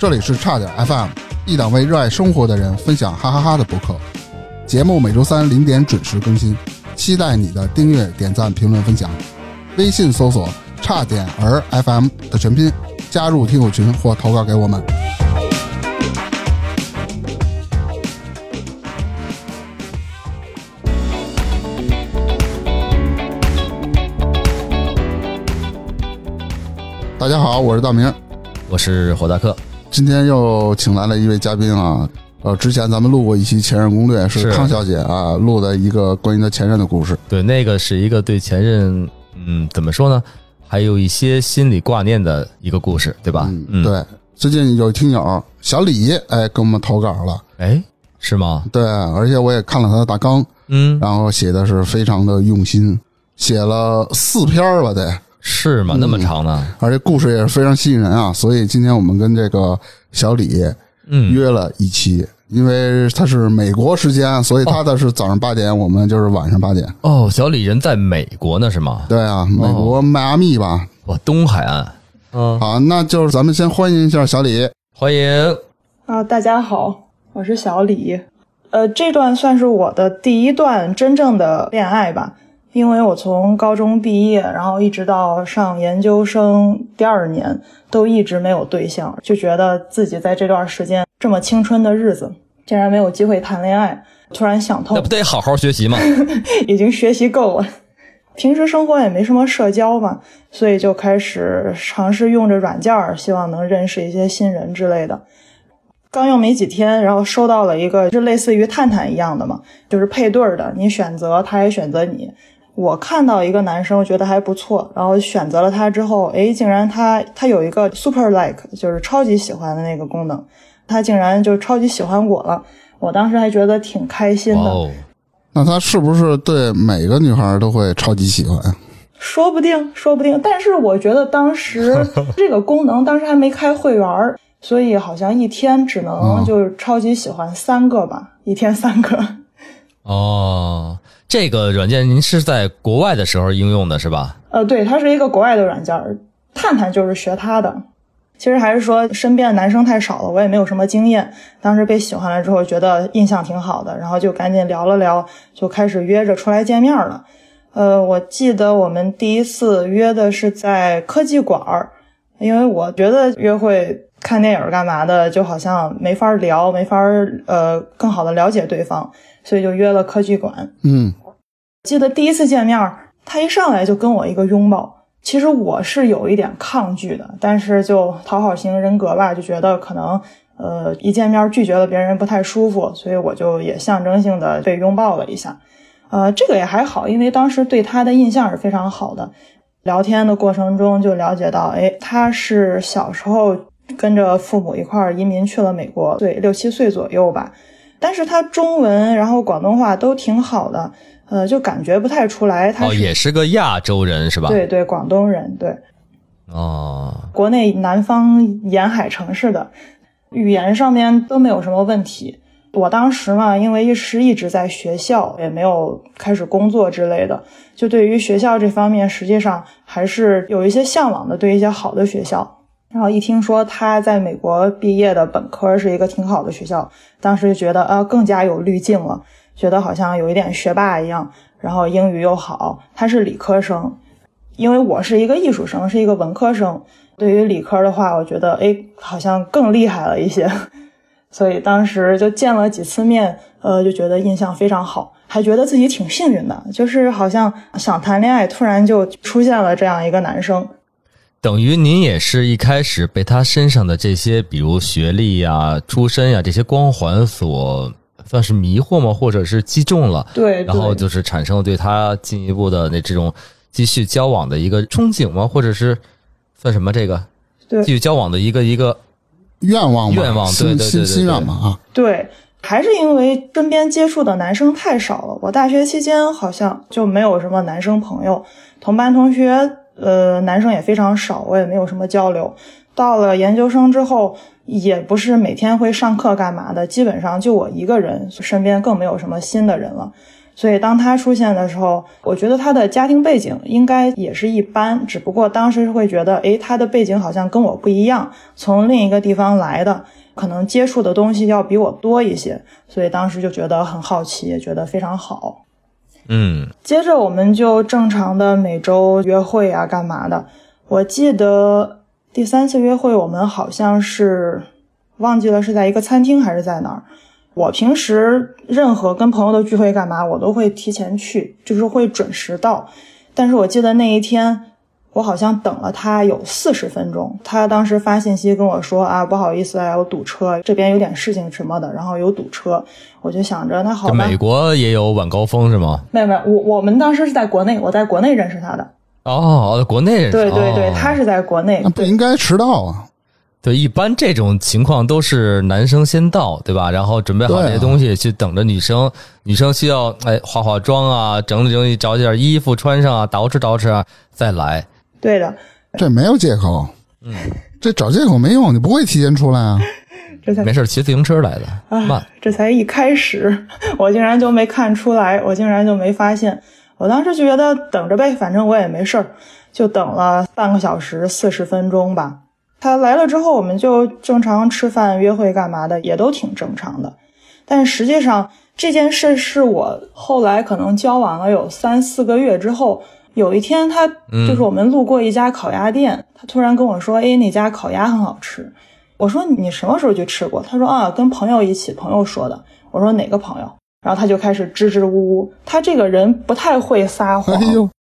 这里是差点 FM，一档为热爱生活的人分享哈哈哈的博客。节目每周三零点准时更新，期待你的订阅、点赞、评论、分享。微信搜索“差点儿 FM” 的全拼，加入听友群或投稿给我们。大家好，我是大明，我是火大克。今天又请来了一位嘉宾啊。呃，之前咱们录过一期《前任攻略》，是康小姐啊录的一个关于她前任的故事。对，那个是一个对前任，嗯，怎么说呢？还有一些心理挂念的一个故事，对吧？嗯，对。最近有听友小李哎给我们投稿了，哎，是吗？对，而且我也看了他的大纲，嗯，然后写的是非常的用心，写了四篇吧得。是吗？那么长呢？而且故事也是非常吸引人啊，所以今天我们跟这个小李嗯约了一期，因为他是美国时间，所以他的是早上八点，我们就是晚上八点。哦，小李人在美国呢是吗？对啊，美国迈阿密吧，哇，东海岸。嗯，好，那就是咱们先欢迎一下小李，欢迎啊，大家好，我是小李。呃，这段算是我的第一段真正的恋爱吧。因为我从高中毕业，然后一直到上研究生第二年，都一直没有对象，就觉得自己在这段时间这么青春的日子，竟然没有机会谈恋爱，突然想通，那不得好好学习吗？已经学习够了，平时生活也没什么社交嘛，所以就开始尝试用着软件，希望能认识一些新人之类的。刚用没几天，然后收到了一个，就类似于探探一样的嘛，就是配对的，你选择，他也选择你。我看到一个男生，觉得还不错，然后选择了他之后，诶，竟然他他有一个 super like，就是超级喜欢的那个功能，他竟然就超级喜欢我了，我当时还觉得挺开心的。哦，那他是不是对每个女孩都会超级喜欢？说不定，说不定。但是我觉得当时 这个功能当时还没开会员，所以好像一天只能就是超级喜欢三个吧，一天三个。哦。这个软件您是在国外的时候应用的是吧？呃，对，它是一个国外的软件，探探就是学它的。其实还是说身边的男生太少了，我也没有什么经验。当时被喜欢了之后，觉得印象挺好的，然后就赶紧聊了聊，就开始约着出来见面了。呃，我记得我们第一次约的是在科技馆儿，因为我觉得约会看电影干嘛的，就好像没法聊，没法呃更好的了解对方。所以就约了科技馆。嗯，记得第一次见面，他一上来就跟我一个拥抱。其实我是有一点抗拒的，但是就讨好型人格吧，就觉得可能呃一见面拒绝了别人不太舒服，所以我就也象征性的被拥抱了一下。呃，这个也还好，因为当时对他的印象是非常好的。聊天的过程中就了解到，哎，他是小时候跟着父母一块儿移民去了美国，对，六七岁左右吧。但是他中文，然后广东话都挺好的，呃，就感觉不太出来。他哦，也是个亚洲人是吧？对对，广东人，对。哦。国内南方沿海城市的，语言上面都没有什么问题。我当时嘛，因为是一直在学校，也没有开始工作之类的，就对于学校这方面，实际上还是有一些向往的，对一些好的学校。然后一听说他在美国毕业的本科是一个挺好的学校，当时就觉得啊更加有滤镜了，觉得好像有一点学霸一样。然后英语又好，他是理科生，因为我是一个艺术生，是一个文科生。对于理科的话，我觉得哎好像更厉害了一些，所以当时就见了几次面，呃就觉得印象非常好，还觉得自己挺幸运的，就是好像想谈恋爱，突然就出现了这样一个男生。等于您也是一开始被他身上的这些，比如学历呀、出身呀这些光环所算是迷惑吗？或者是击中了？对，然后就是产生了对他进一步的那这种继续交往的一个憧憬吗？或者是算什么这个？对，继续交往的一个一个愿望，愿望，对对对对，心愿嘛啊。对，还是因为身边接触的男生太少了。我大学期间好像就没有什么男生朋友，同班同学。呃，男生也非常少，我也没有什么交流。到了研究生之后，也不是每天会上课干嘛的，基本上就我一个人，身边更没有什么新的人了。所以当他出现的时候，我觉得他的家庭背景应该也是一般，只不过当时会觉得，诶，他的背景好像跟我不一样，从另一个地方来的，可能接触的东西要比我多一些，所以当时就觉得很好奇，也觉得非常好。嗯，接着我们就正常的每周约会啊，干嘛的？我记得第三次约会，我们好像是忘记了是在一个餐厅还是在哪儿。我平时任何跟朋友的聚会干嘛，我都会提前去，就是会准时到。但是我记得那一天，我好像等了他有四十分钟。他当时发信息跟我说啊，不好意思啊，有堵车，这边有点事情什么的，然后有堵车。我就想着那好吧。美国也有晚高峰是吗？没有没有，我我们当时是在国内，我在国内认识他的。哦，国内认识。对对对，他是在国内。那不应该迟到啊。对，一般这种情况都是男生先到，对吧？然后准备好这些东西，去等着女生。女生需要哎化化妆啊，整理整理，找件衣服穿上啊，捯饬捯饬啊，再来。对的，这没有借口。嗯，这找借口没用，你不会提前出来啊。这才没事，骑自行车来的慢。这才一开始，我竟然就没看出来，我竟然就没发现。我当时就觉得等着呗，反正我也没事儿，就等了半个小时四十分钟吧。他来了之后，我们就正常吃饭、约会干嘛的，也都挺正常的。但实际上这件事是我后来可能交往了有三四个月之后，有一天他就是我们路过一家烤鸭店，他突然跟我说：“哎，那家烤鸭很好吃。”我说：“你什么时候去吃过？”他说：“啊，跟朋友一起，朋友说的。”我说：“哪个朋友？”然后他就开始支支吾吾。他这个人不太会撒谎，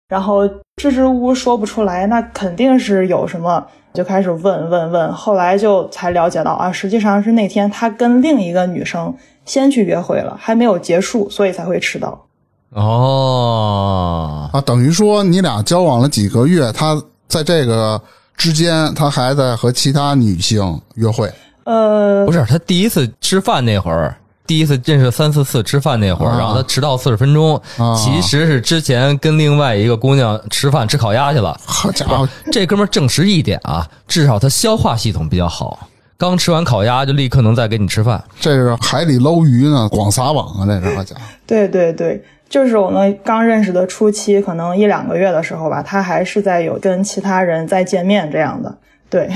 然后支支吾吾说不出来，那肯定是有什么。就开始问问问，后来就才了解到啊，实际上是那天他跟另一个女生先去约会了，还没有结束，所以才会迟到。哦，啊，等于说你俩交往了几个月，他在这个之间，他还在和其他女性约会。呃，不是，他第一次吃饭那会儿。第一次认识三四次吃饭那会儿，然后他迟到四十分钟，其实是之前跟另外一个姑娘吃饭吃烤鸭去了。好家伙，这哥们儿证实一点啊，至少他消化系统比较好，刚吃完烤鸭就立刻能再给你吃饭。这是海里捞鱼呢，广撒网啊，那是好家伙。对对对，就是我们刚认识的初期，可能一两个月的时候吧，他还是在有跟其他人在见面这样的。对。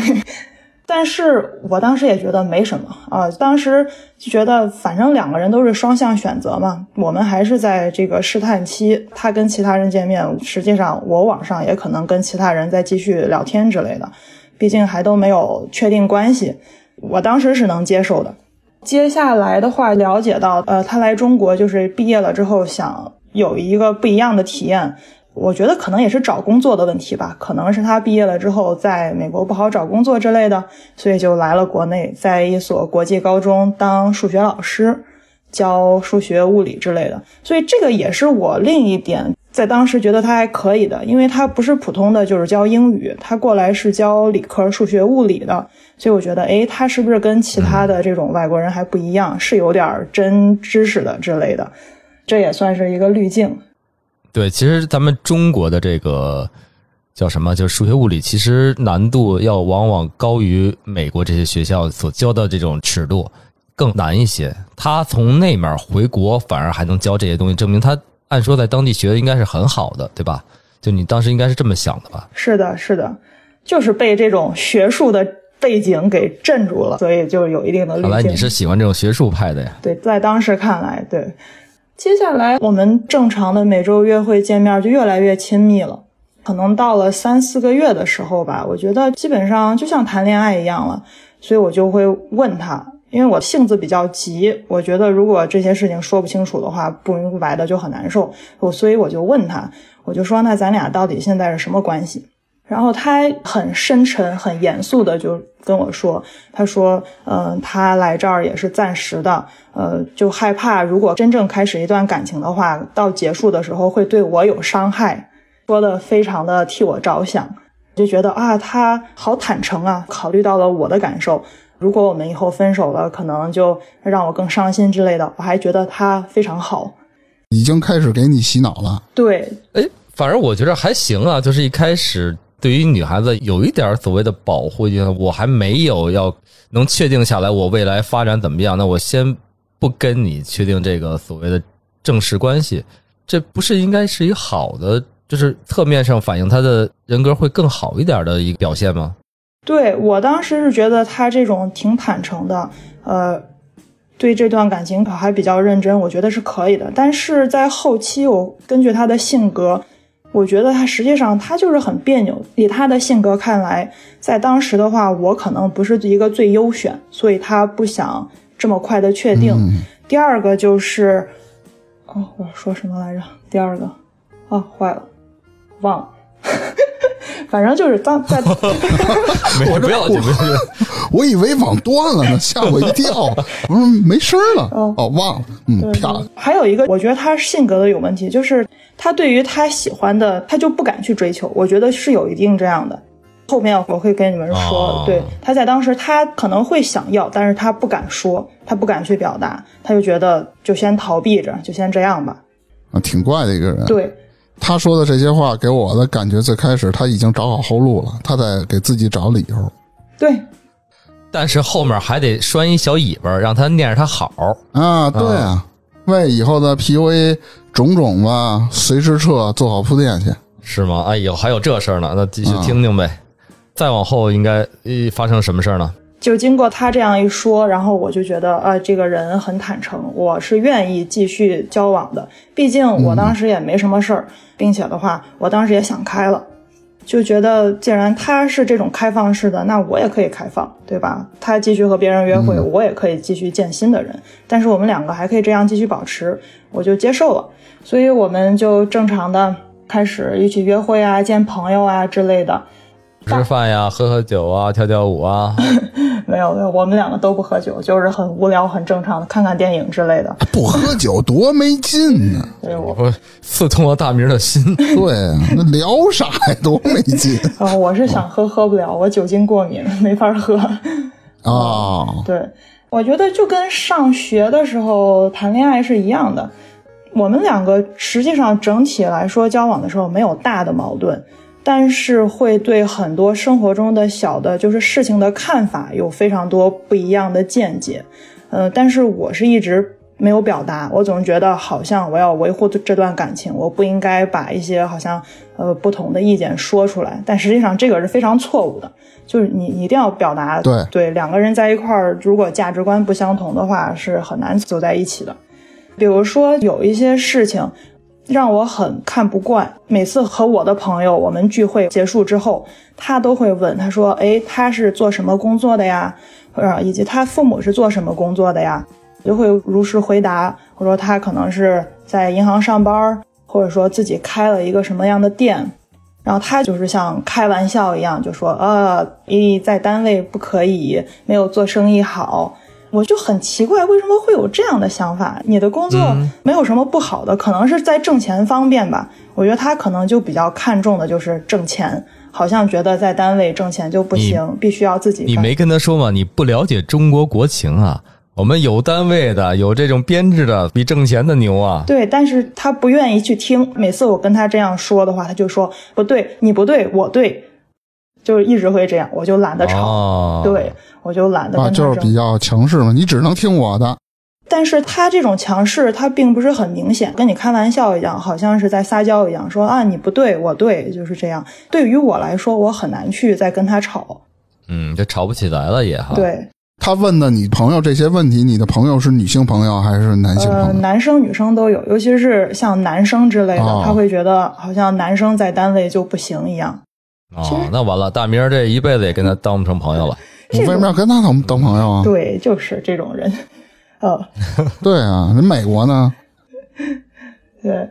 但是我当时也觉得没什么啊，当时就觉得反正两个人都是双向选择嘛，我们还是在这个试探期。他跟其他人见面，实际上我网上也可能跟其他人在继续聊天之类的，毕竟还都没有确定关系。我当时是能接受的。接下来的话，了解到呃，他来中国就是毕业了之后想有一个不一样的体验。我觉得可能也是找工作的问题吧，可能是他毕业了之后在美国不好找工作之类的，所以就来了国内，在一所国际高中当数学老师，教数学、物理之类的。所以这个也是我另一点在当时觉得他还可以的，因为他不是普通的就是教英语，他过来是教理科数学、物理的，所以我觉得，诶，他是不是跟其他的这种外国人还不一样，是有点真知识的之类的，这也算是一个滤镜。对，其实咱们中国的这个叫什么，就是数学物理，其实难度要往往高于美国这些学校所教的这种尺度更难一些。他从那面回国，反而还能教这些东西，证明他按说在当地学的应该是很好的，对吧？就你当时应该是这么想的吧？是的，是的，就是被这种学术的背景给镇住了，所以就有一定的。看来你是喜欢这种学术派的呀？对，在当时看来，对。接下来，我们正常的每周约会见面就越来越亲密了。可能到了三四个月的时候吧，我觉得基本上就像谈恋爱一样了。所以我就会问他，因为我性子比较急，我觉得如果这些事情说不清楚的话，不明不白的就很难受。我所以我就问他，我就说那咱俩到底现在是什么关系？然后他很深沉、很严肃的就跟我说：“他说，嗯，他来这儿也是暂时的，呃，就害怕如果真正开始一段感情的话，到结束的时候会对我有伤害。”说的非常的替我着想，就觉得啊，他好坦诚啊，考虑到了我的感受。如果我们以后分手了，可能就让我更伤心之类的。我还觉得他非常好，已经开始给你洗脑了。对，哎，反正我觉得还行啊，就是一开始。对于女孩子有一点所谓的保护，我还没有要能确定下来我未来发展怎么样，那我先不跟你确定这个所谓的正式关系，这不是应该是一个好的，就是侧面上反映他的人格会更好一点的一个表现吗？对我当时是觉得他这种挺坦诚的，呃，对这段感情可还比较认真，我觉得是可以的。但是在后期，我根据他的性格。我觉得他实际上他就是很别扭。以他的性格看来，在当时的话，我可能不是一个最优选，所以他不想这么快的确定。第二个就是，哦，我说什么来着？第二个，啊，坏了，忘了。反正就是当在，我不要紧，我以为网断了呢，吓我一跳。我说没声了，哦，忘了，嗯，漂亮。还有一个，我觉得他性格的有问题，就是他对于他喜欢的，他就不敢去追求。我觉得是有一定这样的。后面我会跟你们说，对，他在当时他可能会想要，但是他不敢说，他不敢去表达，他就觉得就先逃避着，就先这样吧。啊，挺怪的一个人。对。他说的这些话给我的感觉，最开始他已经找好后路了，他在给自己找理由。对，但是后面还得拴一小尾巴，让他念着他好啊。对啊，为以后的 PUA 种种吧，随时撤做好铺垫去，是吗？哎呦，还有这事儿呢，那继续听听呗。再往后应该发生什么事儿呢？就经过他这样一说，然后我就觉得啊，这个人很坦诚，我是愿意继续交往的。毕竟我当时也没什么事儿，并且的话，我当时也想开了，就觉得既然他是这种开放式的，那我也可以开放，对吧？他继续和别人约会，我也可以继续见新的人。但是我们两个还可以这样继续保持，我就接受了。所以我们就正常的开始一起约会啊，见朋友啊之类的。吃饭呀，喝喝酒啊，跳跳舞啊，没有没有，我们两个都不喝酒，就是很无聊、很正常的看看电影之类的。不喝酒多没劲呢！对我刺痛了大明的心。对，那聊啥呀？多没劲啊！我是想喝，喝不了，我酒精过敏，没法喝。啊，对，我觉得就跟上学的时候谈恋爱是一样的。我们两个实际上整体来说交往的时候没有大的矛盾。但是会对很多生活中的小的，就是事情的看法有非常多不一样的见解，呃，但是我是一直没有表达，我总是觉得好像我要维护这段感情，我不应该把一些好像呃不同的意见说出来，但实际上这个是非常错误的，就是你你一定要表达，对。对，两个人在一块儿，如果价值观不相同的话，是很难走在一起的，比如说有一些事情。让我很看不惯。每次和我的朋友我们聚会结束之后，他都会问，他说：“哎，他是做什么工作的呀？呃，以及他父母是做什么工作的呀？”就会如实回答。我说他可能是在银行上班，或者说自己开了一个什么样的店。然后他就是像开玩笑一样，就说：“呃，咦，在单位不可以，没有做生意好。”我就很奇怪，为什么会有这样的想法？你的工作没有什么不好的，可能是在挣钱方便吧。我觉得他可能就比较看重的就是挣钱，好像觉得在单位挣钱就不行，必须要自己。你没跟他说吗？你不了解中国国情啊！我们有单位的，有这种编制的，比挣钱的牛啊！对，但是他不愿意去听。每次我跟他这样说的话，他就说不对，你不对，我对。就是一直会这样，我就懒得吵，对我就懒得。啊，就是比较强势嘛，你只能听我的。但是他这种强势，他并不是很明显，跟你开玩笑一样，好像是在撒娇一样，说啊你不对，我对，就是这样。对于我来说，我很难去再跟他吵。嗯，就吵不起来了也哈。对。他问的你朋友这些问题，你的朋友是女性朋友还是男性朋友？呃，男生女生都有，尤其是像男生之类的，他会觉得好像男生在单位就不行一样。哦，那完了，大明这一辈子也跟他当不成朋友了。我为什么要跟他当当朋友啊？对，就是这种人。呃，对啊，那美国呢？对，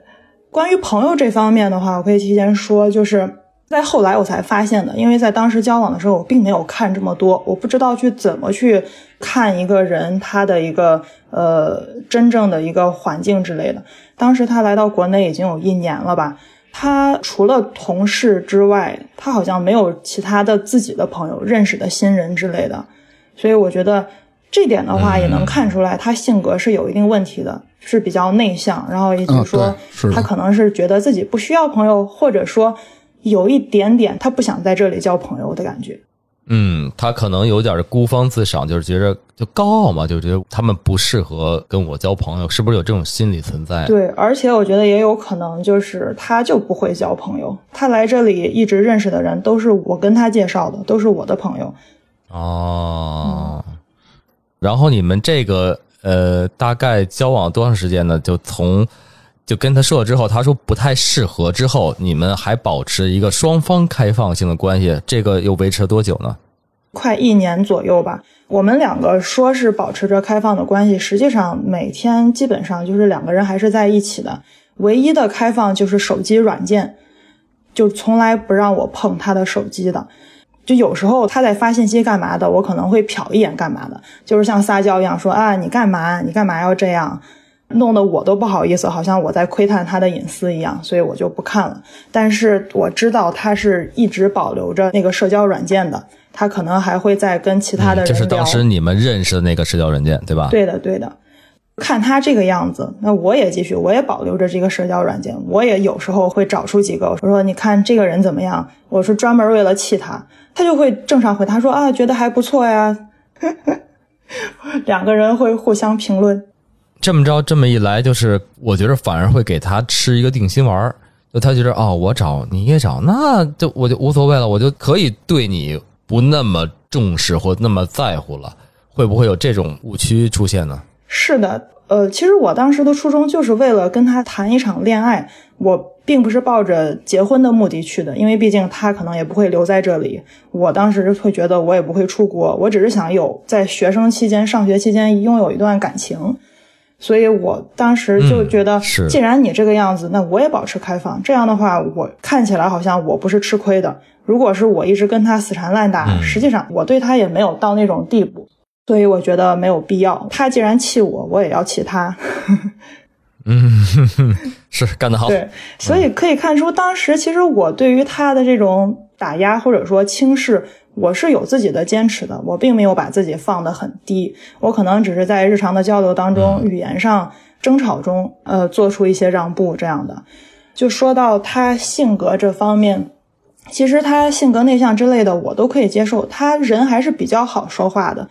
关于朋友这方面的话，我可以提前说，就是在后来我才发现的，因为在当时交往的时候，我并没有看这么多，我不知道去怎么去看一个人他的一个呃真正的一个环境之类的。当时他来到国内已经有一年了吧。他除了同事之外，他好像没有其他的自己的朋友、认识的新人之类的，所以我觉得这点的话也能看出来，他性格是有一定问题的，是比较内向，然后也就是说，他可能是觉得自己不需要朋友，或者说有一点点他不想在这里交朋友的感觉。嗯，他可能有点孤芳自赏，就是觉得就高傲嘛，就觉得他们不适合跟我交朋友，是不是有这种心理存在？对，而且我觉得也有可能就是他就不会交朋友，他来这里一直认识的人都是我跟他介绍的，都是我的朋友。哦，然后你们这个呃，大概交往多长时间呢？就从就跟他说了之后，他说不太适合之后，你们还保持一个双方开放性的关系，这个又维持了多久呢？快一年左右吧。我们两个说是保持着开放的关系，实际上每天基本上就是两个人还是在一起的。唯一的开放就是手机软件，就从来不让我碰他的手机的。就有时候他在发信息干嘛的，我可能会瞟一眼干嘛的，就是像撒娇一样说啊你干嘛？你干嘛要这样？弄得我都不好意思，好像我在窥探他的隐私一样，所以我就不看了。但是我知道他是一直保留着那个社交软件的，他可能还会再跟其他的人聊。这是当时你们认识的那个社交软件，对吧？对的，对的。看他这个样子，那我也继续，我也保留着这个社交软件，我也有时候会找出几个，我说你看这个人怎么样？我是专门为了气他，他就会正常回答说啊，觉得还不错呀。两个人会互相评论。这么着，这么一来，就是我觉得反而会给他吃一个定心丸就他觉得哦，我找你也找，那就我就无所谓了，我就可以对你不那么重视或那么在乎了。会不会有这种误区出现呢？是的，呃，其实我当时的初衷就是为了跟他谈一场恋爱，我并不是抱着结婚的目的去的，因为毕竟他可能也不会留在这里。我当时会觉得我也不会出国，我只是想有在学生期间、上学期间拥有一段感情。所以我当时就觉得，既然你这个样子，那我也保持开放。这样的话，我看起来好像我不是吃亏的。如果是我一直跟他死缠烂打，实际上我对他也没有到那种地步。所以我觉得没有必要。他既然气我，我也要气他。嗯，是干得好。对，所以可以看出，当时其实我对于他的这种打压或者说轻视。我是有自己的坚持的，我并没有把自己放得很低，我可能只是在日常的交流当中、语言上、争吵中，呃，做出一些让步这样的。就说到他性格这方面，其实他性格内向之类的，我都可以接受，他人还是比较好说话的。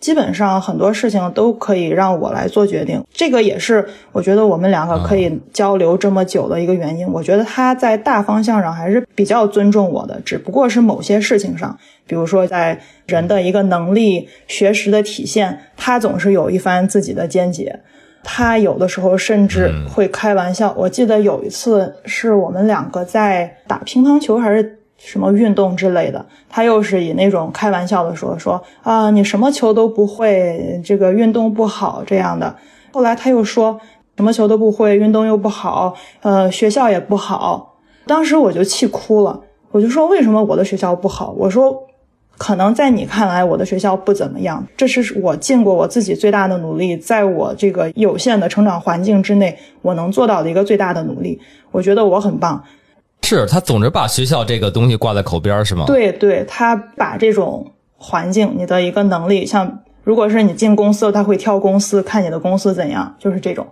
基本上很多事情都可以让我来做决定，这个也是我觉得我们两个可以交流这么久的一个原因。我觉得他在大方向上还是比较尊重我的，只不过是某些事情上，比如说在人的一个能力、学识的体现，他总是有一番自己的见解。他有的时候甚至会开玩笑。我记得有一次是我们两个在打乒乓球，还是？什么运动之类的，他又是以那种开玩笑的说说啊，你什么球都不会，这个运动不好这样的。后来他又说什么球都不会，运动又不好，呃，学校也不好。当时我就气哭了，我就说为什么我的学校不好？我说可能在你看来我的学校不怎么样，这是我尽过我自己最大的努力，在我这个有限的成长环境之内，我能做到的一个最大的努力。我觉得我很棒。是他总是把学校这个东西挂在口边是吗？对对，他把这种环境、你的一个能力，像如果是你进公司，他会挑公司，看你的公司怎样，就是这种。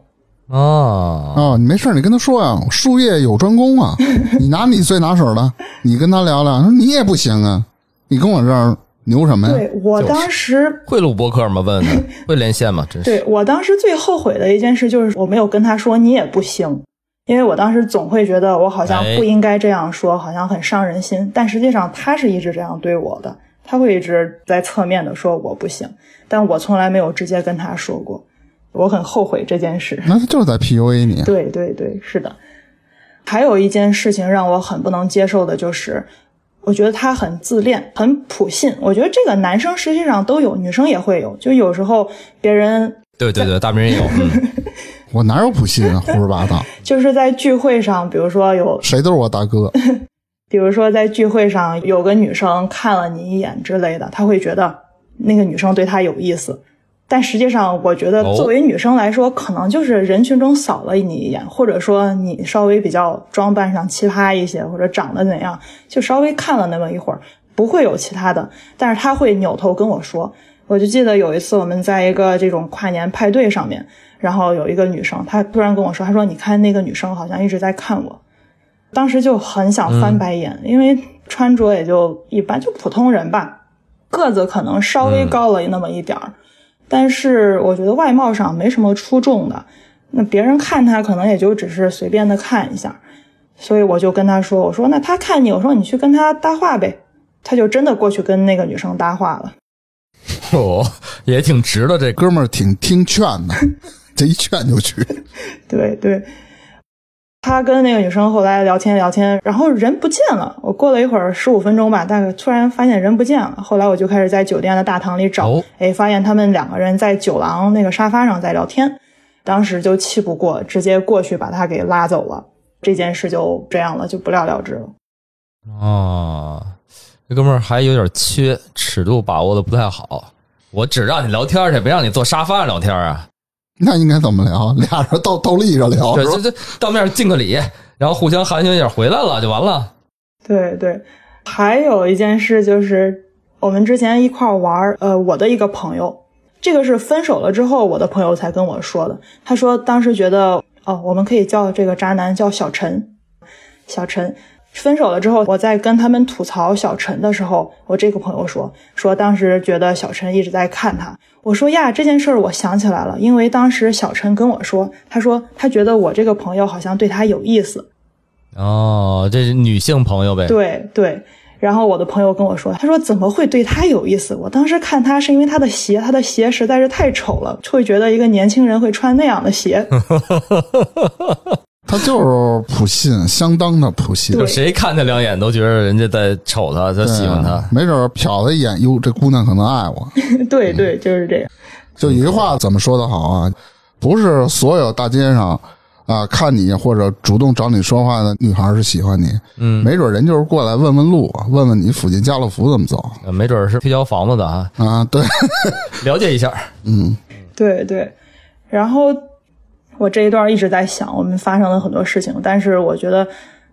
哦哦，你没事，你跟他说呀，术业有专攻啊，你拿你最拿手的，你跟他聊聊，说你也不行啊，你跟我这儿牛什么呀？对我当时会录播客吗？问问会连线吗？真是。对我当时最后悔的一件事就是我没有跟他说你也不行。因为我当时总会觉得我好像不应该这样说，好像很伤人心。但实际上他是一直这样对我的，他会一直在侧面的说我不行，但我从来没有直接跟他说过。我很后悔这件事。那他就是在 PUA 你。对对对，是的。还有一件事情让我很不能接受的就是，我觉得他很自恋，很普信。我觉得这个男生实际上都有，女生也会有。就有时候别人对对对，大名人有。我哪有普信啊？胡说八道！就是在聚会上，比如说有谁都是我大哥。比如说在聚会上有个女生看了你一眼之类的，他会觉得那个女生对他有意思。但实际上，我觉得作为女生来说，可能就是人群中扫了你一眼，或者说你稍微比较装扮上奇葩一些，或者长得怎样，就稍微看了那么一会儿，不会有其他的。但是他会扭头跟我说。我就记得有一次我们在一个这种跨年派对上面。然后有一个女生，她突然跟我说：“她说你看那个女生好像一直在看我。”当时就很想翻白眼，因为穿着也就一般，就普通人吧。个子可能稍微高了那么一点儿，但是我觉得外貌上没什么出众的。那别人看她可能也就只是随便的看一下，所以我就跟她说：“我说那她看你，我说你去跟她搭话呗。”她就真的过去跟那个女生搭话了。哦，也挺值的，这哥们儿挺听劝的，这一劝就去。对对，他跟那个女生后来聊天聊天，然后人不见了。我过了一会儿，十五分钟吧，大概突然发现人不见了。后来我就开始在酒店的大堂里找，哦哎，发现他们两个人在酒廊那个沙发上在聊天。当时就气不过，直接过去把他给拉走了。这件事就这样了，就不了了之了。哦，这哥们儿还有点缺，尺度把握的不太好。我只让你聊天去，没让你坐沙发上聊天啊！那应该怎么聊？俩人倒倒立着聊，对，这这当面敬个礼，然后互相寒暄一下，回来了就完了。对对，还有一件事就是，我们之前一块儿玩儿，呃，我的一个朋友，这个是分手了之后，我的朋友才跟我说的。他说当时觉得，哦，我们可以叫这个渣男叫小陈，小陈。分手了之后，我在跟他们吐槽小陈的时候，我这个朋友说说当时觉得小陈一直在看他。我说呀，这件事儿我想起来了，因为当时小陈跟我说，他说他觉得我这个朋友好像对他有意思，哦，这是女性朋友呗？对对，然后我的朋友跟我说，他说怎么会对他有意思？我当时看他是因为他的鞋，他的鞋实在是太丑了，会觉得一个年轻人会穿那样的鞋。他就是普信，相当的普信。就谁看他两眼都觉得人家在瞅他，他喜欢他。没准瞟他一眼，哟，这姑娘可能爱我。对对，就是这样。就一句话怎么说的好啊？不是所有大街上啊看你或者主动找你说话的女孩是喜欢你，嗯，没准人就是过来问问路，问问你附近家乐福怎么走没准是推销房子的啊，啊？对，了解一下。嗯，对对，然后我这一段一直在想，我们发生了很多事情，但是我觉得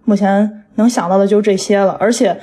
目前能想到的就这些了，而且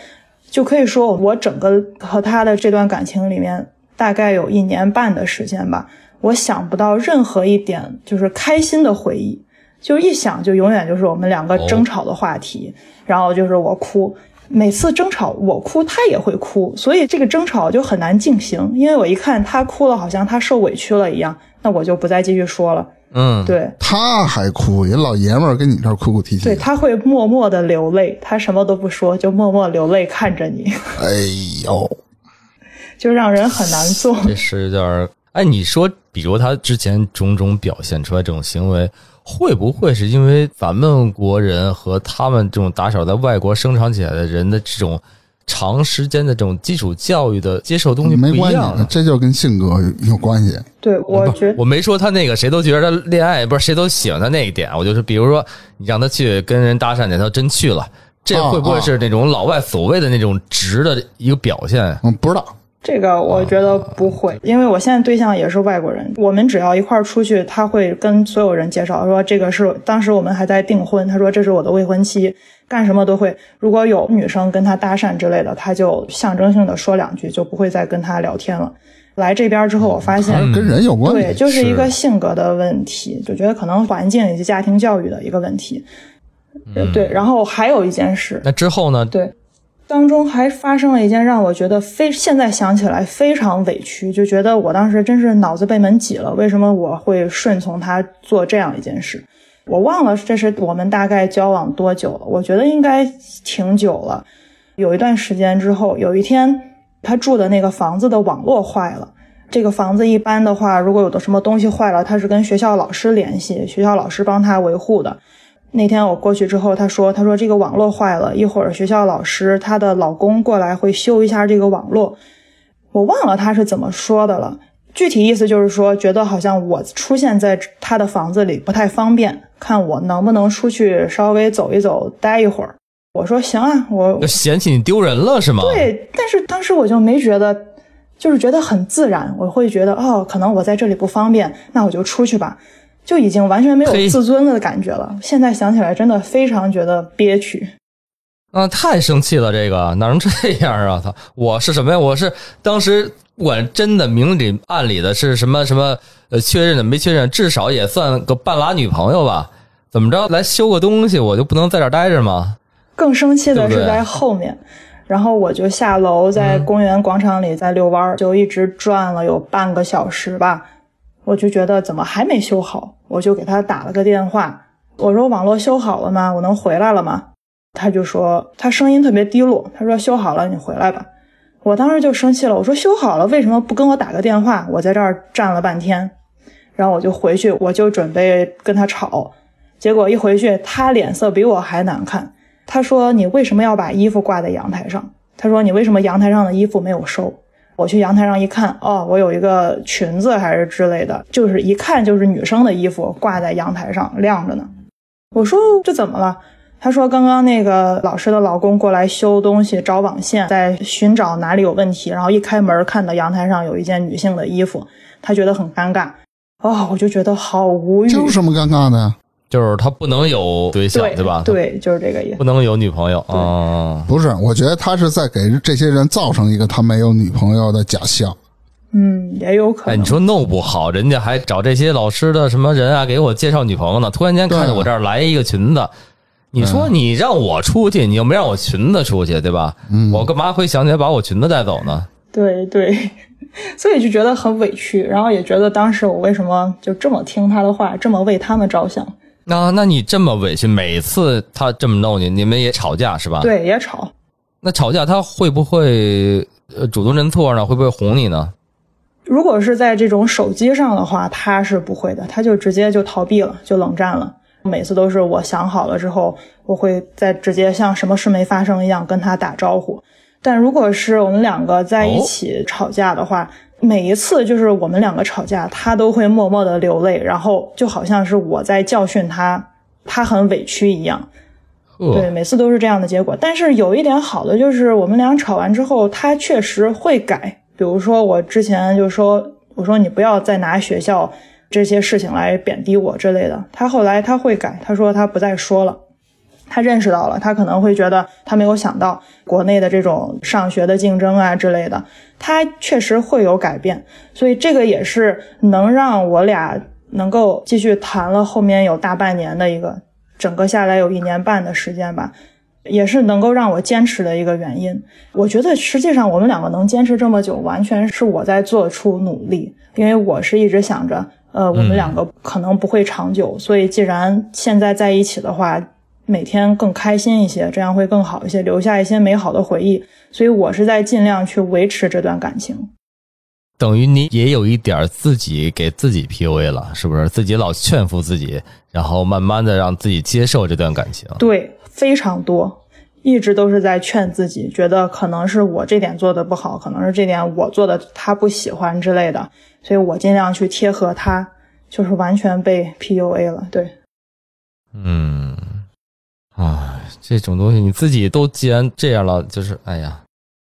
就可以说，我整个和他的这段感情里面，大概有一年半的时间吧，我想不到任何一点就是开心的回忆，就一想就永远就是我们两个争吵的话题，然后就是我哭。每次争吵，我哭，他也会哭，所以这个争吵就很难进行。因为我一看他哭了，好像他受委屈了一样，那我就不再继续说了。嗯，对，他还哭，人老爷们儿跟你这儿哭哭啼啼对，。他会默默的流泪，他什么都不说，就默默流泪看着你，哎呦，就让人很难做。这是有点儿。哎，你说，比如他之前种种表现出来这种行为，会不会是因为咱们国人和他们这种打小在外国生长起来的人的这种长时间的这种基础教育的接受东西不没关一样啊？，系这就跟性格有有关系。对，我觉得我没说他那个谁都觉得他恋爱不是谁都喜欢他那一点，我就是比如说你让他去跟人搭讪去，他真去了，这啊会不会是那种老外所谓的那种直的一个表现？嗯，不知道，这个我觉得不会，因为我现在对象也是外国人，我们只要一块儿出去，他会跟所有人介绍说这个是当时我们还在订婚，他说这是我的未婚妻，干什么都会。如果有女生跟他搭讪之类的，他就象征性的说两句，就不会再跟他聊天了。来这边之后，我发现跟人有关系。对，就是一个性格的问题，就觉得可能环境以及家庭教育的一个问题。呃对，然后还有一件事，那之后呢？对，当中还发生了一件让我觉得非现在想起来非常委屈，就觉得我当时真是脑子被门挤了，为什么我会顺从他做这样一件事？我忘了这是我们大概交往多久了，我觉得应该挺久了。有一段时间之后，有一天他住的那个房子的网络坏了。这个房子一般的话，如果有的什么东西坏了，他是跟学校老师联系，学校老师帮他维护的。那天我过去之后，他说：“他说这个网络坏了，一会儿学校老师她的老公过来会修一下这个网络。”我忘了他是怎么说的了，具体意思就是说，觉得好像我出现在他的房子里不太方便，看我能不能出去稍微走一走，待一会儿。我说行啊，我嫌弃你丢人了是吗？，对，但是当时我就没觉得，就是觉得很自然，我会觉得哦，可能我在这里不方便，那我就出去吧，就已经完全没有自尊的感觉了。现在想起来，真的非常觉得憋屈。啊，太生气了，这个哪能这样啊！操，我是什么呀？我是当时不管真的明里暗里的是什么什么呃确认的没确认，至少也算个半拉女朋友吧？怎么着来修个东西，我就不能在这儿待着吗？更生气的是在后面，然后我就下楼，在公园广场里在遛弯儿，就一直转了有半个小时吧。我就觉得怎么还没修好，我就给他打了个电话，我说网络修好了吗？我能回来了吗？他就说他声音特别低落，他说修好了，你回来吧。我当时就生气了，我说修好了为什么不跟我打个电话？我在这儿站了半天，然后我就回去，我就准备跟他吵，结果一回去他脸色比我还难看。他说你为什么要把衣服挂在阳台上？他说你为什么阳台上的衣服没有收？我去阳台上一看，哦，我有一个裙子还是之类的，就是一看就是女生的衣服挂在阳台上晾着呢。我说这怎么了？他说刚刚那个老师的老公过来修东西，找网线，在寻找哪里有问题，然后一开门看到阳台上有一件女性的衣服，他觉得很尴尬。哦，我就觉得好无语。这有什么尴尬的呀？就是他不能有对象，对吧？对，就是这个意思。不能有女朋友啊。不是，我觉得他是在给这些人造成一个他没有女朋友的假象。嗯，也有可能。哎，你说弄不好，人家还找这些老师的什么人啊，给我介绍女朋友呢。突然间看见我这儿来一个裙子，你说你让我出去，你又没让我裙子出去，对吧？我干嘛会想起来把我裙子带走呢？对对，所以就觉得很委屈，然后也觉得当时我为什么就这么听他的话，这么为他们着想。那那你这么委屈，每次他这么弄你，你们也吵架是吧？对，也吵。那吵架他会不会呃主动认错呢？会不会哄你呢？如果是在这种手机上的话，他是不会的，他就直接就逃避了，就冷战了。每次都是我想好了之后，我会再直接像什么事没发生一样跟他打招呼。但如果是我们两个在一起吵架的话，每一次就是我们两个吵架，他都会默默的流泪，然后就好像是我在教训他，他很委屈一样。对，每次都是这样的结果。但是有一点好的就是，我们俩吵完之后，他确实会改。比如说我之前就说，我说你不要再拿学校这些事情来贬低我之类的。他后来他会改，他说他不再说了。他认识到了，他可能会觉得他没有想到国内的这种上学的竞争啊之类的，他确实会有改变，所以这个也是能让我俩能够继续谈了后面有大半年的一个，整个下来有一年半的时间吧，也是能够让我坚持的一个原因。我觉得实际上我们两个能坚持这么久，完全是我在做出努力，因为我是一直想着，呃，我们两个可能不会长久，所以既然现在在一起的话。每天更开心一些，这样会更好一些，留下一些美好的回忆。所以我是在尽量去维持这段感情。等于你也有一点自己给自己 PUA 了，是不是？自己老劝服自己，然后慢慢的让自己接受这段感情。对，非常多，一直都是在劝自己，觉得可能是我这点做的不好，可能是这点我做的他不喜欢之类的，所以我尽量去贴合他，就是完全被 PUA 了。对，嗯。啊，这种东西你自己都既然这样了，就是哎呀，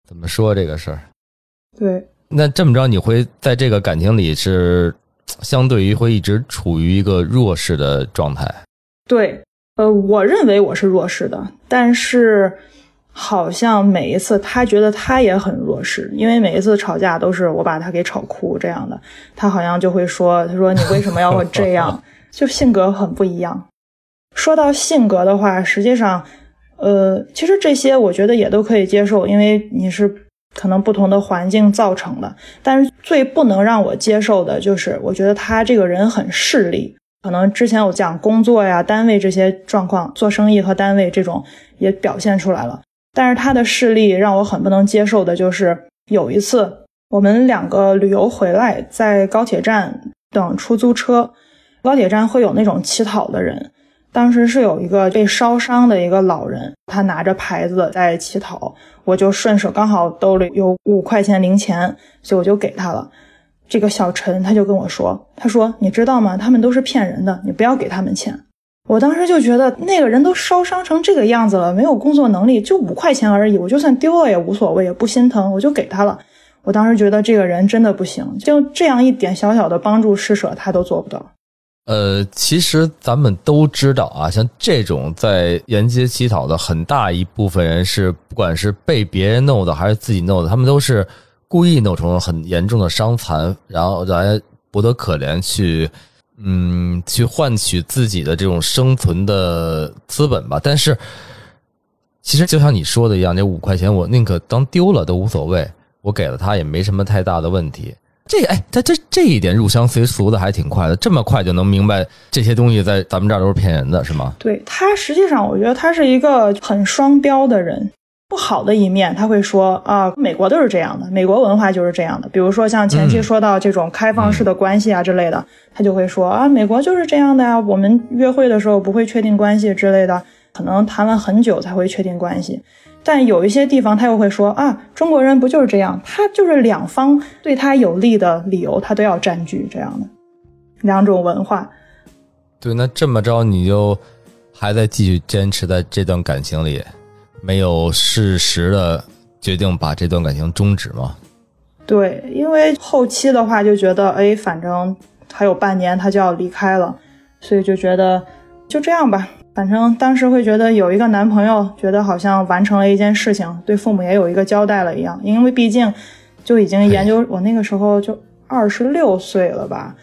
怎么说这个事儿？对，那这么着你会在这个感情里是相对于会一直处于一个弱势的状态。对，呃，我认为我是弱势的，但是好像每一次他觉得他也很弱势，因为每一次吵架都是我把他给吵哭这样的，他好像就会说：“他说你为什么要我这样？” 就性格很不一样。说到性格的话，实际上，呃，其实这些我觉得也都可以接受，因为你是可能不同的环境造成的。但是最不能让我接受的就是，我觉得他这个人很势利。可能之前我讲工作呀、单位这些状况，做生意和单位这种也表现出来了。但是他的事例让我很不能接受的就是，有一次我们两个旅游回来，在高铁站等出租车，高铁站会有那种乞讨的人。当时是有一个被烧伤的一个老人，他拿着牌子在乞讨，我就顺手刚好兜里有五块钱零钱，所以我就给他了。这个小陈他就跟我说：“他说你知道吗？他们都是骗人的，你不要给他们钱。”我当时就觉得那个人都烧伤成这个样子了，没有工作能力，就五块钱而已，我就算丢了也无所谓，也不心疼，我就给他了。我当时觉得这个人真的不行，就这样一点小小的帮助施舍他都做不到。呃，其实咱们都知道啊，像这种在沿街乞讨的很大一部分人是，不管是被别人弄的还是自己弄的，他们都是故意弄成很严重的伤残，然后来博得可怜，去嗯去换取自己的这种生存的资本吧。但是其实就像你说的一样，这五块钱我宁可当丢了都无所谓，我给了他也没什么太大的问题。这哎，他这这一点入乡随俗的还挺快的，这么快就能明白这些东西在咱们这儿都是骗人的，是吗？对他，实际上我觉得他是一个很双标的人。不好的一面，他会说啊，美国都是这样的，美国文化就是这样的。比如说像前期说到这种开放式的关系啊之类的，他就会说啊，美国就是这样的呀，我们约会的时候不会确定关系之类的，可能谈了很久才会确定关系。但有一些地方他又会说啊，中国人不就是这样？他就是两方对他有利的理由，他都要占据这样的两种文化。对，那这么着你就还在继续坚持在这段感情里？没有适时的决定把这段感情终止吗？对，因为后期的话就觉得，哎，反正还有半年他就要离开了，所以就觉得就这样吧。反正当时会觉得有一个男朋友，觉得好像完成了一件事情，对父母也有一个交代了一样。因为毕竟就已经研究，我那个时候就二十六岁了吧。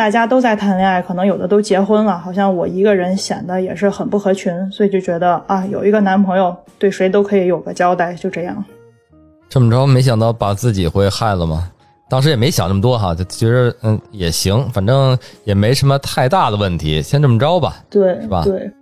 大家都在谈恋爱，可能有的都结婚了，好像我一个人显得也是很不合群，所以就觉得啊，有一个男朋友对谁都可以有个交代，就这样。这么着，没想到把自己会害了吗？当时也没想那么多哈，就觉得嗯也行，反正也没什么太大的问题，先这么着吧。对，是吧？对。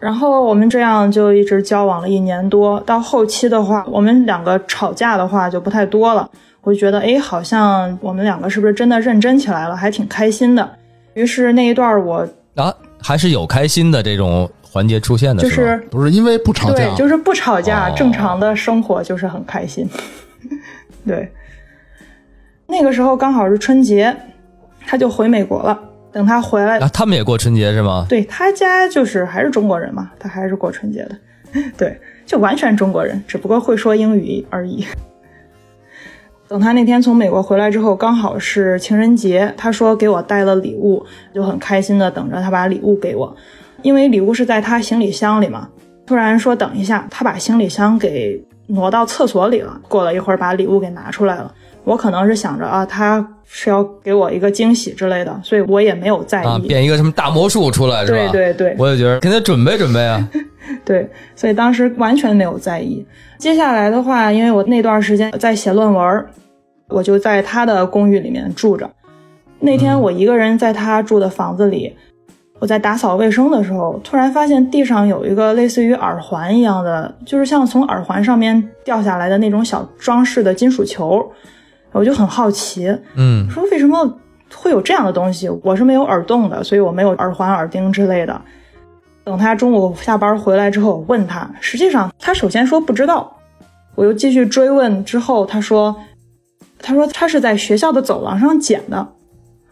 然后我们这样就一直交往了一年多，到后期的话，我们两个吵架的话就不太多了。我就觉得，哎，好像我们两个是不是真的认真起来了，还挺开心的。于是那一段我啊，还是有开心的这种环节出现的，就是不是因为不吵架，对，就是不吵架，正常的生活就是很开心。对，那个时候刚好是春节，他就回美国了。等他回来，啊，他们也过春节是吗？对他家就是还是中国人嘛，他还是过春节的。对，就完全中国人，只不过会说英语而已。等他那天从美国回来之后，刚好是情人节，他说给我带了礼物，就很开心的等着他把礼物给我，因为礼物是在他行李箱里嘛。突然说等一下，他把行李箱给挪到厕所里了。过了一会儿，把礼物给拿出来了。我可能是想着啊，他是要给我一个惊喜之类的，所以我也没有在意。变一个什么大魔术出来是吧？对对对，我也觉得给他准备准备啊。对，所以当时完全没有在意。接下来的话，因为我那段时间在写论文，我就在他的公寓里面住着。那天我一个人在他住的房子里，我在打扫卫生的时候，突然发现地上有一个类似于耳环一样的，就是像从耳环上面掉下来的那种小装饰的金属球。我就很好奇，嗯，说为什么会有这样的东西？我是没有耳洞的，所以我没有耳环、耳钉之类的。等他中午下班回来之后，我问他，实际上他首先说不知道，我又继续追问之后，他说，他说他是在学校的走廊上捡的。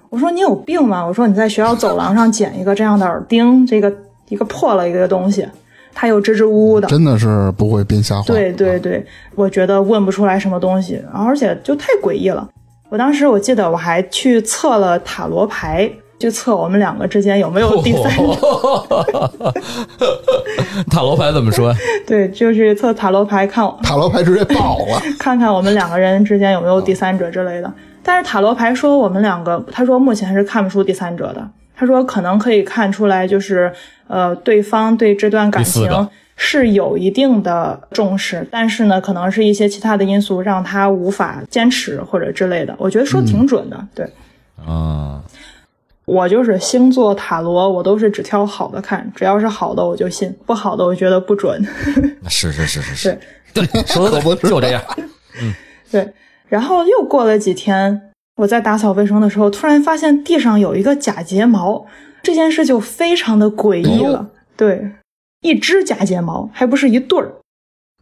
我说你有病吗？我说你在学校走廊上捡一个这样的耳钉，这个一个破了一个东西，他又支支吾吾的，真的是不会编瞎话。对对对，我觉得问不出来什么东西，而且就太诡异了。我当时我记得我还去测了塔罗牌。去测我们两个之间有没有第三者。塔罗牌怎么说？对，就是测塔罗牌，看 塔罗牌直接爆了，看看我们两个人之间有没有第三者之类的。但是塔罗牌说我们两个，他说目前是看不出第三者的。他说可能可以看出来，就是呃，对方对这段感情是有一定的重视，但是呢，可能是一些其他的因素让他无法坚持或者之类的。我觉得说挺准的，对，啊。我就是星座塔罗，我都是只挑好的看，只要是好的我就信，不好的我觉得不准。是是是是是，对，说的可不就这样。嗯，对。然后又过了几天，我在打扫卫生的时候，突然发现地上有一个假睫毛，这件事就非常的诡异了。对，一只假睫毛，还不是一对儿。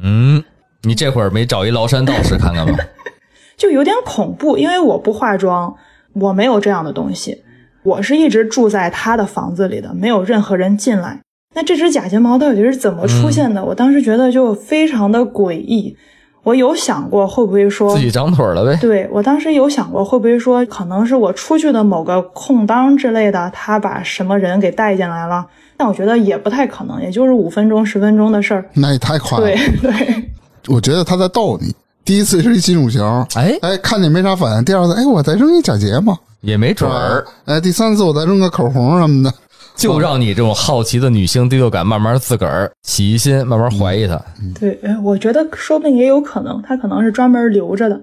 嗯，你这会儿没找一崂山道士看看吗？就有点恐怖，因为我不化妆，我没有这样的东西。我是一直住在他的房子里的，没有任何人进来。那这只假睫毛到底是怎么出现的？我当时觉得就非常的诡异。我有想过会不会说自己长腿了呗？对我当时有想过会不会说可能是我出去的某个空当之类的，他把什么人给带进来了。但我觉得也不太可能，也就是五分钟十分钟的事儿。那也太快了。对对，我觉得他在逗你。第一次是一金属球，哎哎，看你没啥反应。第二次，哎，我再扔一假睫毛。也没准儿，哎，第三次我再扔个口红什么的，就让你这种好奇的女性第六感慢慢自个儿起疑心，慢慢怀疑他。对，哎我觉得说不定也有可能，他可能是专门留着的。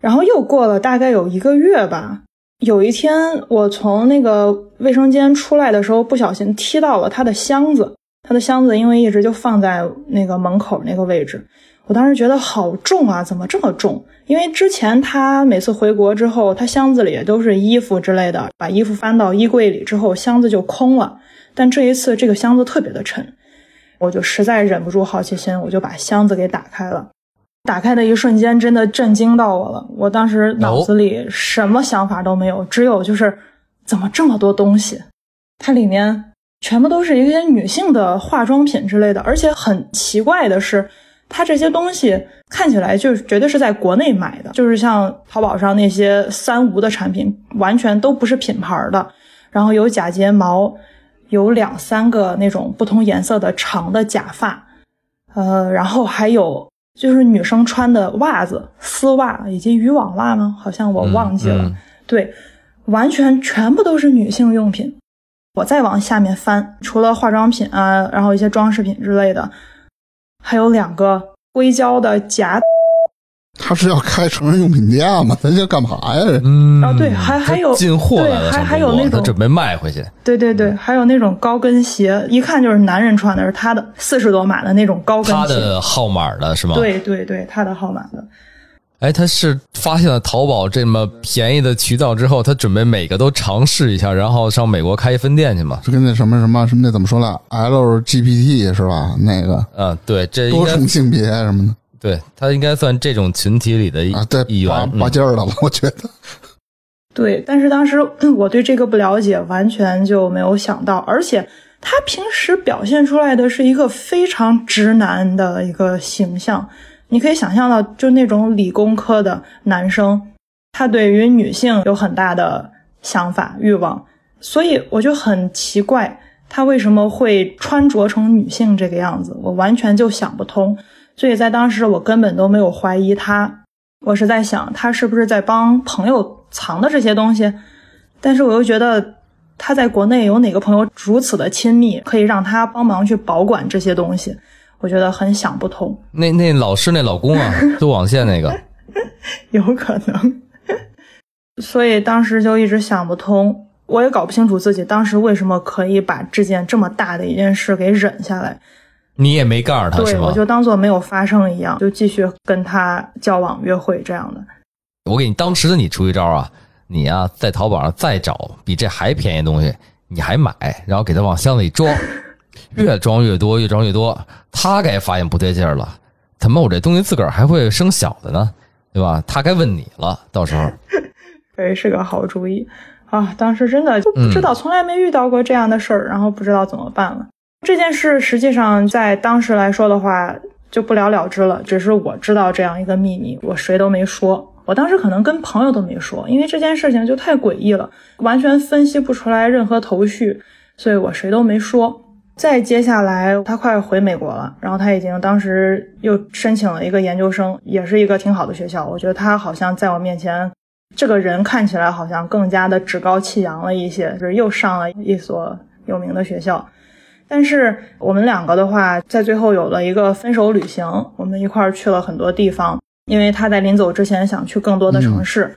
然后又过了大概有一个月吧，有一天我从那个卫生间出来的时候，不小心踢到了他的箱子。他的箱子因为一直就放在那个门口那个位置，我当时觉得好重啊，怎么这么重？因为之前他每次回国之后，他箱子里都是衣服之类的，把衣服翻到衣柜里之后，箱子就空了。但这一次这个箱子特别的沉，我就实在忍不住好奇心，我就把箱子给打开了。打开的一瞬间，真的震惊到我了。我当时脑子里什么想法都没有，只有就是怎么这么多东西？它里面全部都是一些女性的化妆品之类的，而且很奇怪的是，它这些东西看起来就是绝对是在国内买的，就是像淘宝上那些三无的产品，完全都不是品牌的。然后有假睫毛，有两三个那种不同颜色的长的假发，呃，然后还有就是女生穿的袜子、丝袜以及渔网袜吗？好像我忘记了。嗯嗯对，完全全部都是女性用品。我再往下面翻，除了化妆品啊，然后一些装饰品之类的，还有两个硅胶的夹他是要开成人用品店吗？咱这干嘛呀？嗯啊对还还有进货来了，对还还有那种他准备卖回去。对对对，还有那种高跟鞋，一看就是男人穿的，是他的四十多码的那种高跟鞋他。的号码的是吗？。对对对，他的号码的。哎，他是发现了淘宝这么便宜的渠道之后，他准备每个都尝试一下，然后上美国开一分店去嘛？就跟那什么什么什么那怎么说呢？LGBT 是吧？那个嗯，对，这多重性别什么的对他应该算这种群体里的一啊，对，一员。拔尖儿的了，我觉得。对，但是当时我对这个不了解，完全就没有想到，而且他平时表现出来的是一个非常直男的一个形象，你可以想象到，就那种理工科的男生，他对于女性有很大的想法欲望，所以我就很奇怪，他为什么会穿着成女性这个样子，我完全就想不通。所以在当时，我根本都没有怀疑他，我是在想他是不是在帮朋友藏的这些东西，但是我又觉得他在国内有哪个朋友如此的亲密，可以让他帮忙去保管这些东西，我觉得很想不通，那那老师那老公啊，做网线那个，有可能，所以当时就一直想不通，我也搞不清楚自己当时为什么可以把这件这么大的一件事给忍下来。你也没告诉他是对，吗我？就当做没有发生一样，就继续跟他交往、约会这样的。我给你当时的你出一招啊，你呀、在淘宝上再找比这还便宜的东西，你还买，然后给他往箱子里装，越装越多，越装越多，他该发现不对劲儿了，怎么我这东西自个儿还会生小的呢？对吧？他该问你了，到时候 对，是个好主意啊！当时真的就不知道，从来没遇到过这样的事儿，然后不知道怎么办了。这件事实际上在当时来说的话，就不了了之了。只是我知道这样一个秘密，我谁都没说。我当时可能跟朋友都没说，因为这件事情就太诡异了，完全分析不出来任何头绪，所以我谁都没说。再接下来，他快回美国了，然后他已经当时又申请了一个研究生，也是一个挺好的学校。我觉得他好像在我面前，这个人看起来好像更加的趾高气扬了一些，就是又上了一所有名的学校。但是我们两个的话，在最后有了一个分手旅行，我们一块儿去了很多地方，因为他在临走之前想去更多的城市。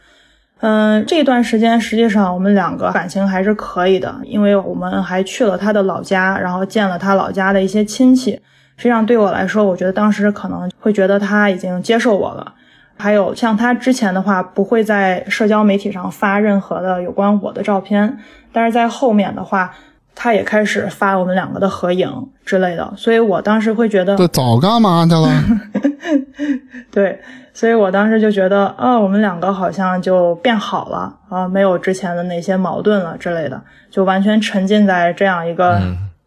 这段时间实际上我们两个感情还是可以的，因为我们还去了他的老家，然后见了他老家的一些亲戚。实际上对我来说，我觉得当时可能会觉得他已经接受我了。还有像他之前的话，不会在社交媒体上发任何的有关我的照片，但是在后面的话，他也开始发我们两个的合影之类的，所以我当时会觉得，这早干嘛去了？对，所以我当时就觉得，啊，我们两个好像就变好了啊，没有之前的那些矛盾了之类的，就完全沉浸在这样一个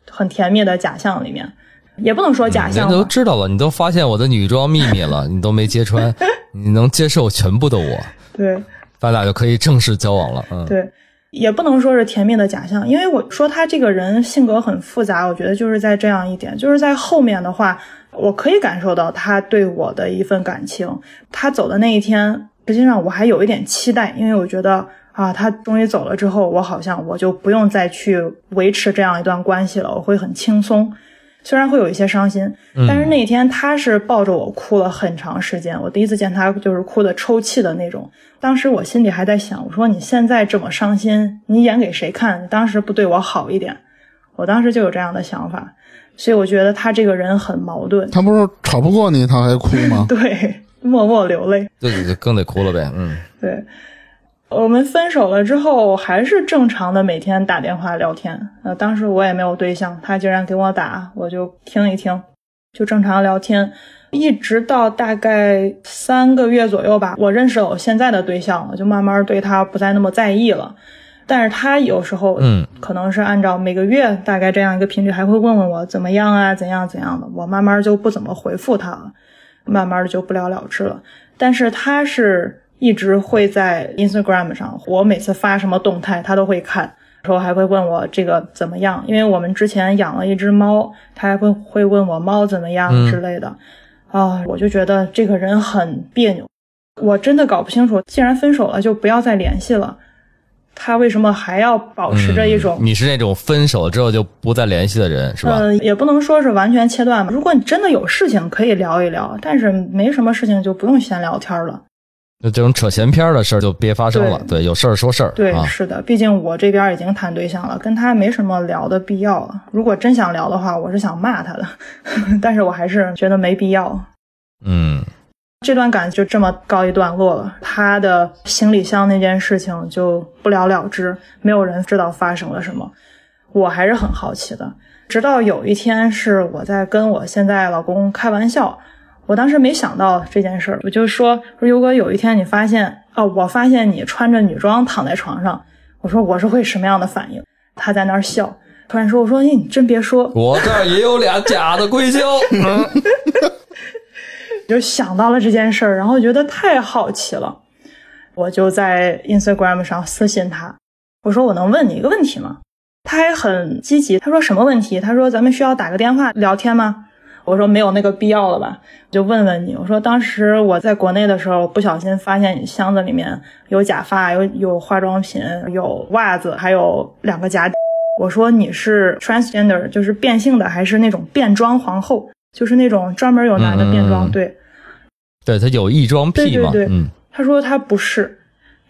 很甜蜜的假象里面，也不能说假象人都，知道了，你都发现我的女装秘密了，你都没揭穿，你能接受全部的我，对。咱俩就可以正式交往了。嗯，对。也不能说是甜蜜的假象，因为我说他这个人性格很复杂，我觉得就是在这样一点，就是在后面的话，我可以感受到他对我的一份感情。他走的那一天，实际上我还有一点期待，因为我觉得啊，他终于走了之后，我好像我就不用再去维持这样一段关系了，我会很轻松。虽然会有一些伤心，但是那天他是抱着我哭了很长时间。我第一次见他就是哭的抽泣的那种。当时我心里还在想，我说你现在这么伤心，你演给谁看？当时不对我好一点，我当时就有这样的想法。所以我觉得他这个人很矛盾。他不是吵不过你，他还哭吗？对，默默流泪。自己，就更得哭了呗。嗯，对。我们分手了之后，还是正常的每天打电话聊天。呃，当时我也没有对象，他竟然给我打，我就听一听，就正常聊天，一直到大概三个月左右吧。我认识了我现在的对象，我就慢慢对他不再那么在意了。但是他有时候，嗯，可能是按照每个月大概这样一个频率，还会问问我怎么样啊，怎样怎样的。我慢慢就不怎么回复他了，慢慢的就不了了之了。但是他是。一直会在 Instagram 上，我每次发什么动态，他都会看，说还会问我这个怎么样，因为我们之前养了一只猫，他还会会问我猫怎么样之类的，啊，我就觉得这个人很别扭，我真的搞不清楚，既然分手了，就不要再联系了，他为什么还要保持着一种？你是那种分手之后就不再联系的人是吧？嗯，也不能说是完全切断吧。如果你真的有事情可以聊一聊，但是没什么事情就不用闲聊天了。那这种扯闲篇的事儿就别发生了。对，有事儿说事儿。对，是的，毕竟我这边已经谈对象了，跟他没什么聊的必要。如果真想聊的话，我是想骂他的，但是我还是觉得没必要。嗯，这段感就这么告一段落了。他的行李箱那件事情就不了了之，没有人知道发生了什么。我还是很好奇的，直到有一天是我在跟我现在老公开玩笑。我当时没想到这件事儿，我就说说如果有一天你发现哦，我发现你穿着女装躺在床上，我说我是会什么样的反应？他在那儿笑，突然说我说哎，你真别说，我这儿也有俩假的硅胶，就想到了这件事儿，然后觉得太好奇了，我就在 Instagram 上私信他，我说我能问你一个问题吗？他还很积极，他说什么问题？他说咱们需要打个电话聊天吗？我说没有那个必要了吧，我就问问你。我说当时我在国内的时候，不小心发现你箱子里面有假发，有有化妆品，有袜子，还有两个假。我说你是 transgender，就是变性的，还是那种变装皇后，就是那种专门有男的变装？对，对他有异装癖嘛？嗯，他说他不是，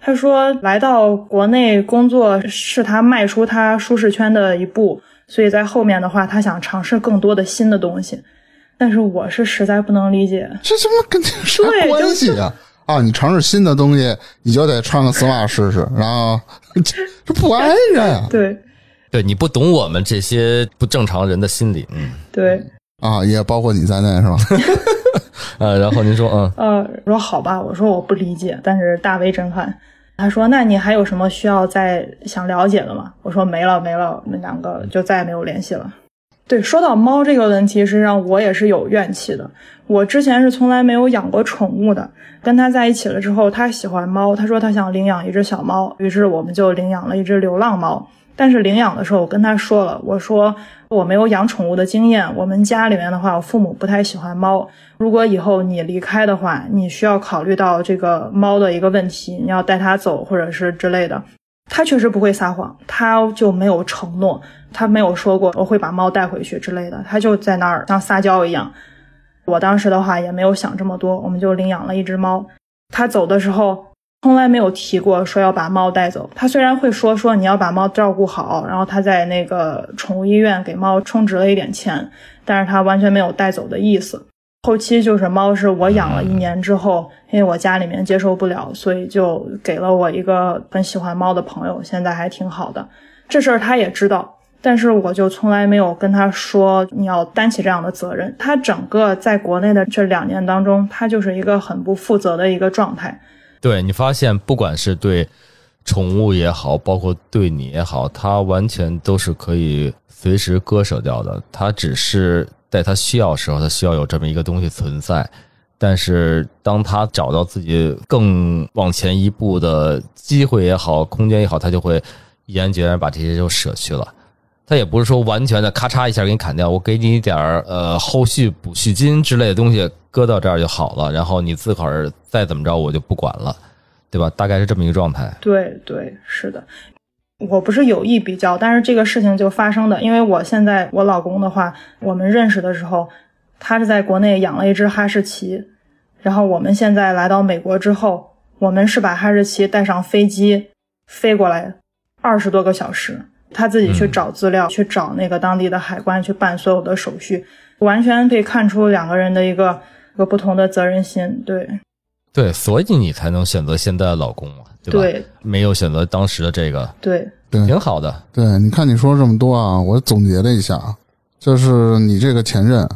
他说来到国内工作是他迈出他舒适圈的一步，所以在后面的话，他想尝试更多的新的东西。但是我是实在不能理解，这他妈跟这啥关系啊？啊，你尝试新的东西，你就得穿个丝袜试试，然后这不挨着呀？对，对，你不懂我们这些不正常人的心理，嗯，对，啊，也包括你在内是吧？呃，然后您说，嗯，呃，说好吧，我说我不理解，但是大为震撼。他说，那你还有什么需要再想了解的吗？我说没了，没了，我们两个就再也没有联系了。对，说到猫这个问题，实际上我也是有怨气的。我之前是从来没有养过宠物的，跟他在一起了之后，他喜欢猫，他说他想领养一只小猫，于是我们就领养了一只流浪猫。但是领养的时候，我跟他说了，我说我没有养宠物的经验，我们家里面的话，我父母不太喜欢猫。如果以后你离开的话，你需要考虑到这个猫的一个问题，你要带它走或者是之类的。他确实不会撒谎，他就没有承诺，他没有说过我会把猫带回去之类的，他就在那儿像撒娇一样。我当时的话也没有想这么多，我们就领养了一只猫。他走的时候从来没有提过说要把猫带走，他虽然会说说你要把猫照顾好，然后他在那个宠物医院给猫充值了一点钱，但是他完全没有带走的意思。后期就是猫是我养了一年之后，因为我家里面接受不了，所以就给了我一个很喜欢猫的朋友，现在还挺好的。这事儿他也知道，但是我就从来没有跟他说你要担起这样的责任。他整个在国内的这两年当中，他就是一个很不负责的一个状态。对你发现，不管是对宠物也好，包括对你也好，它完全都是可以随时割舍掉的。它只是。在它需要时候，它需要有这么一个东西存在。但是，当他找到自己更往前一步的机会也好，空间也好，他就会毅然决然把这些就舍去了。他也不是说完全的咔嚓一下给你砍掉，我给你一点儿呃后续补恤金之类的东西搁到这儿就好了，然后你自个儿再怎么着我就不管了。对吧？大概是这么一个状态。对对，是的。我不是有意比较，但是这个事情就发生的，因为我现在我老公的话，我们认识的时候，他是在国内养了一只哈士奇，然后我们现在来到美国之后，我们是把哈士奇带上飞机飞过来，二十多个小时，他自己去找资料，去找那个当地的海关去办所有的手续，完全可以看出两个人的一个一个不同的责任心，对对，所以你才能选择现在的老公嘛，对吧？对没有选择当时的这个，对，对挺好的。对，你看你说这么多啊，我总结了一下啊，就是你这个前任，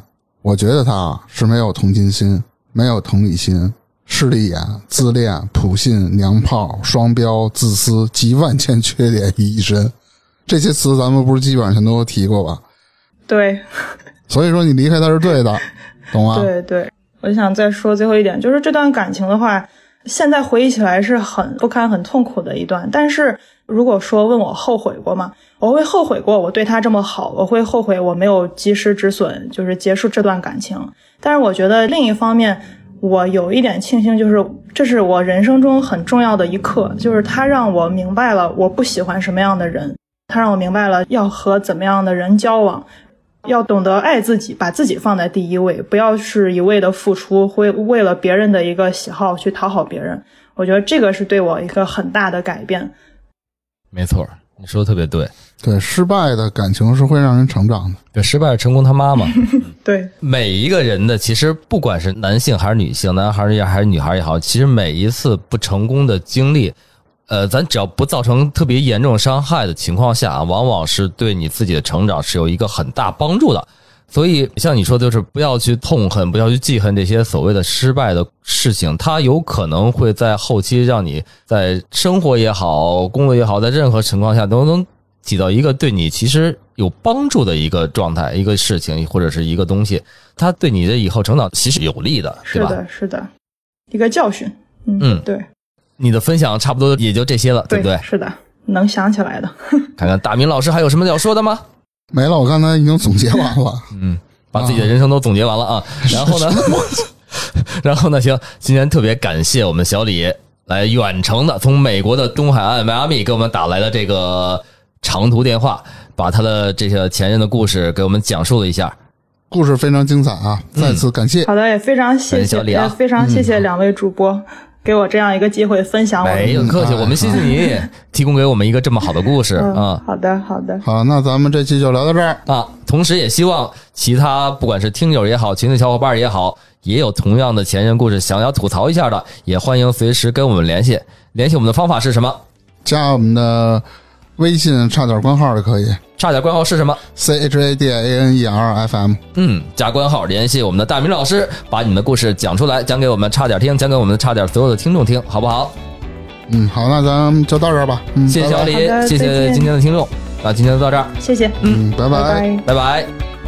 我觉得他啊是没有同情心，没有同理心，势利眼、自恋、普信、娘炮、双标、自私，集万千缺点于一身。这些词咱们不是基本上全都提过吧？对。所以说你离开他是对的，懂吗？对对，我想再说最后一点，就是这段感情的话，现在回忆起来是很不堪、很痛苦的一段。但是如果说问我后悔过吗？我会后悔过我对他这么好，我会后悔我没有及时止损，就是结束这段感情。但是我觉得另一方面，我有一点庆幸，就是这是我人生中很重要的一课，就是他让我明白了我不喜欢什么样的人，他让我明白了要和怎么样的人交往。要懂得爱自己，把自己放在第一位，不要是一味的付出，会为了别人的一个喜好去讨好别人。我觉得这个是对我一个很大的改变。没错，你说的特别对。对，失败的感情是会让人成长的。对，失败是成功他妈嘛。对，每一个人的其实不管是男性还是女性，男孩儿也还是女孩儿也好，其实每一次不成功的经历，呃，咱只要不造成特别严重伤害的情况下啊，往往是对你自己的成长是有一个很大帮助的。所以，像你说的，就是不要去痛恨，不要去记恨这些所谓的失败的事情，它有可能会在后期让你在生活也好，工作也好，在任何情况下都能起到一个对你其实有帮助的一个状态、一个事情或者是一个东西，它对你的以后成长其实有利的，对吧？是的，是的，一个教训。嗯嗯对你的分享差不多也就这些了，对不对？是的，能想起来的。看看大明老师还有什么要说的吗？没了，我刚才已经总结完了。嗯，把自己的人生都总结完了啊。然后呢，然后呢，行，今天特别感谢我们小李来远程的从美国的东海岸迈阿密给我们打来的这个长途电话，把他的这些前任的故事给我们讲述了一下。故事非常精彩啊！再次感谢。好的，也非常谢谢，小李啊也非常谢谢两位主播。给我这样一个机会分享我没有客气，我们谢谢你 提供给我们一个这么好的故事嗯啊好的，好的，好，那咱们这期就聊到这儿。啊！同时也希望其他不管是听友也好，群里小伙伴也好，也有同样的前任故事想要吐槽一下的，也欢迎随时跟我们联系。联系我们的方法是什么？加我们的微信差点关号就可以差点关号是什么？，C H A D A N E R F M。嗯，加官号联系我们的大明老师，把你们的故事讲出来，讲给我们差点听，讲给我们差点所有的听众听，好不好？嗯，好，那咱们就到这儿吧。嗯，谢谢小李谢谢今天的听众，那今天就到这儿，谢谢，嗯，拜拜拜。拜拜。